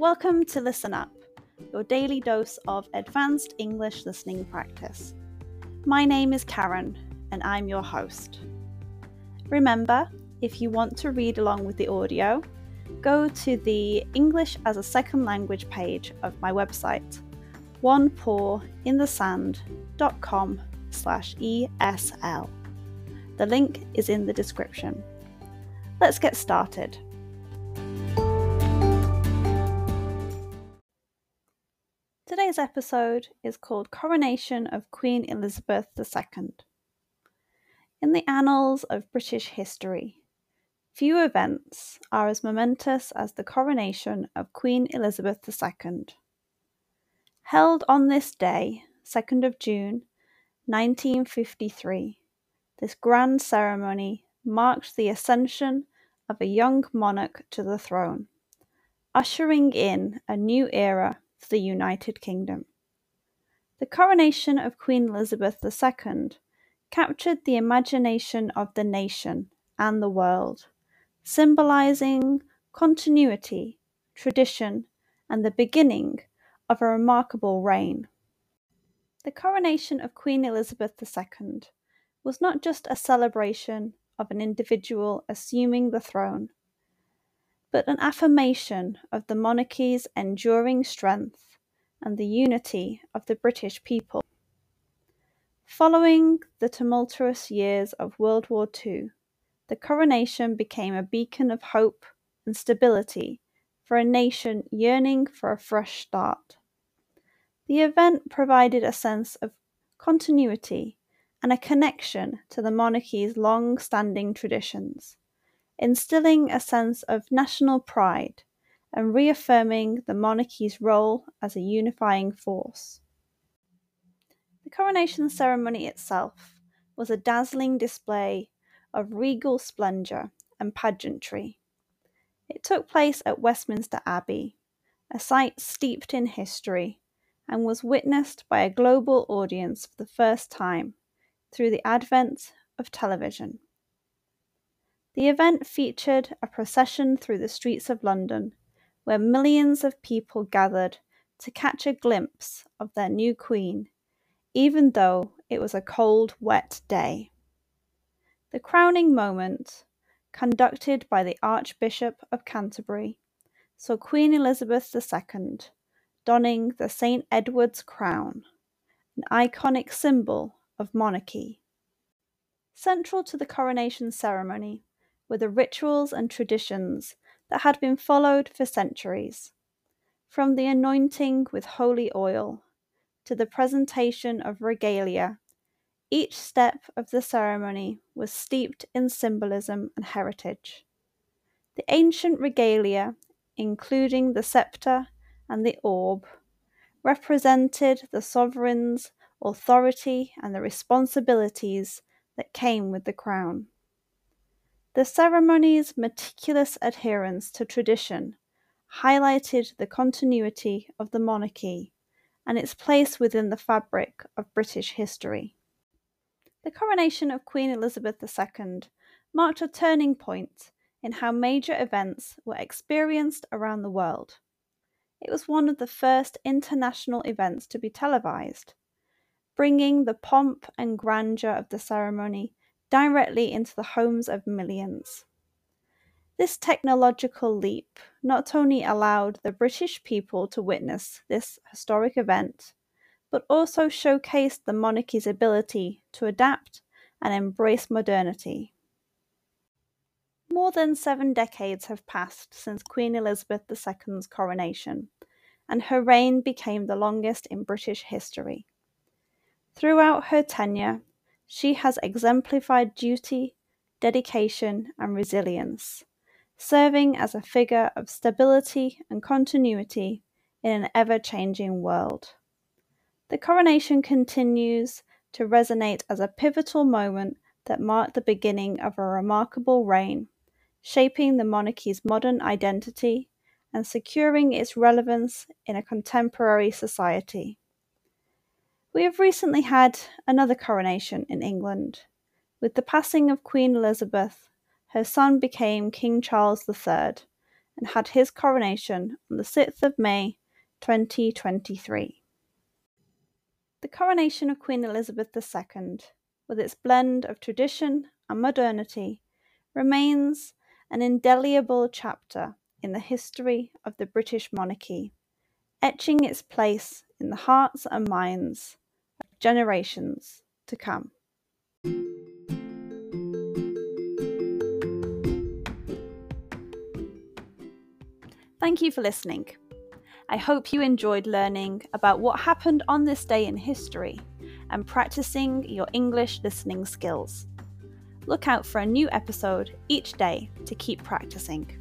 Welcome to Listen Up, your daily dose of advanced English listening practice. My name is Karen, and I'm your host. Remember, if you want to read along with the audio, go to the English as a Second Language page of my website, onepawinthesand.com slash ESL. The link is in the description. Let's get started. Today's episode is called Coronation of Queen Elizabeth II. In the annals of British history, few events are as momentous as the coronation of Queen Elizabeth II. Held on this day, 2nd of June 1953, this grand ceremony marked the ascension of a young monarch to the throne, ushering in a new era the United Kingdom. The coronation of Queen Elizabeth II captured the imagination of the nation and the world, symbolizing continuity, tradition, and the beginning of a remarkable reign. The coronation of Queen Elizabeth II was not just a celebration of an individual assuming the throne, but an affirmation of the monarchy's enduring strength and the unity of the British people. Following the tumultuous years of World War II, the coronation became a beacon of hope and stability for a nation yearning for a fresh start. The event provided a sense of continuity and a connection to the monarchy's long standing traditions instilling a sense of national pride and reaffirming the monarchy's role as a unifying force. The coronation ceremony itself was a dazzling display of regal splendour and pageantry. It took place at Westminster Abbey, a site steeped in history, and was witnessed by a global audience for the first time through the advent of television. The event featured a procession through the streets of London, where millions of people gathered to catch a glimpse of their new queen, even though it was a cold, wet day. The crowning moment, conducted by the Archbishop of Canterbury, saw Queen Elizabeth II donning the St. Edward's crown, an iconic symbol of monarchy. Central to the coronation ceremony were the rituals and traditions that had been followed for centuries. From the anointing with holy oil to the presentation of regalia, each step of the ceremony was steeped in symbolism and heritage. The ancient regalia, including the sceptre and the orb, represented the sovereign's authority and the responsibilities that came with the crown. The ceremony's meticulous adherence to tradition highlighted the continuity of the monarchy and its place within the fabric of British history. The coronation of Queen Elizabeth II marked a turning point in how major events were experienced around the world. It was one of the first international events to be televised, bringing the pomp and grandeur of the ceremony directly into the homes of millions. This technological leap not only allowed the British people to witness this historic event, but also showcased the monarchy's ability to adapt and embrace modernity. More than seven decades have passed since Queen Elizabeth II's coronation, and her reign became the longest in British history. Throughout her tenure, she has exemplified duty, dedication, and resilience, serving as a figure of stability and continuity in an ever changing world. The coronation continues to resonate as a pivotal moment that marked the beginning of a remarkable reign, shaping the monarchy's modern identity and securing its relevance in a contemporary society. We have recently had another coronation in England. With the passing of Queen Elizabeth, her son became King Charles III, and had his coronation on the 6th of May 2023. The coronation of Queen Elizabeth II, with its blend of tradition and modernity, remains an indelible chapter in the history of the British monarchy, etching its place in the hearts and minds generations to come. Thank you for listening. I hope you enjoyed learning about what happened on this day in history and practicing your English listening skills. Look out for a new episode each day to keep practicing.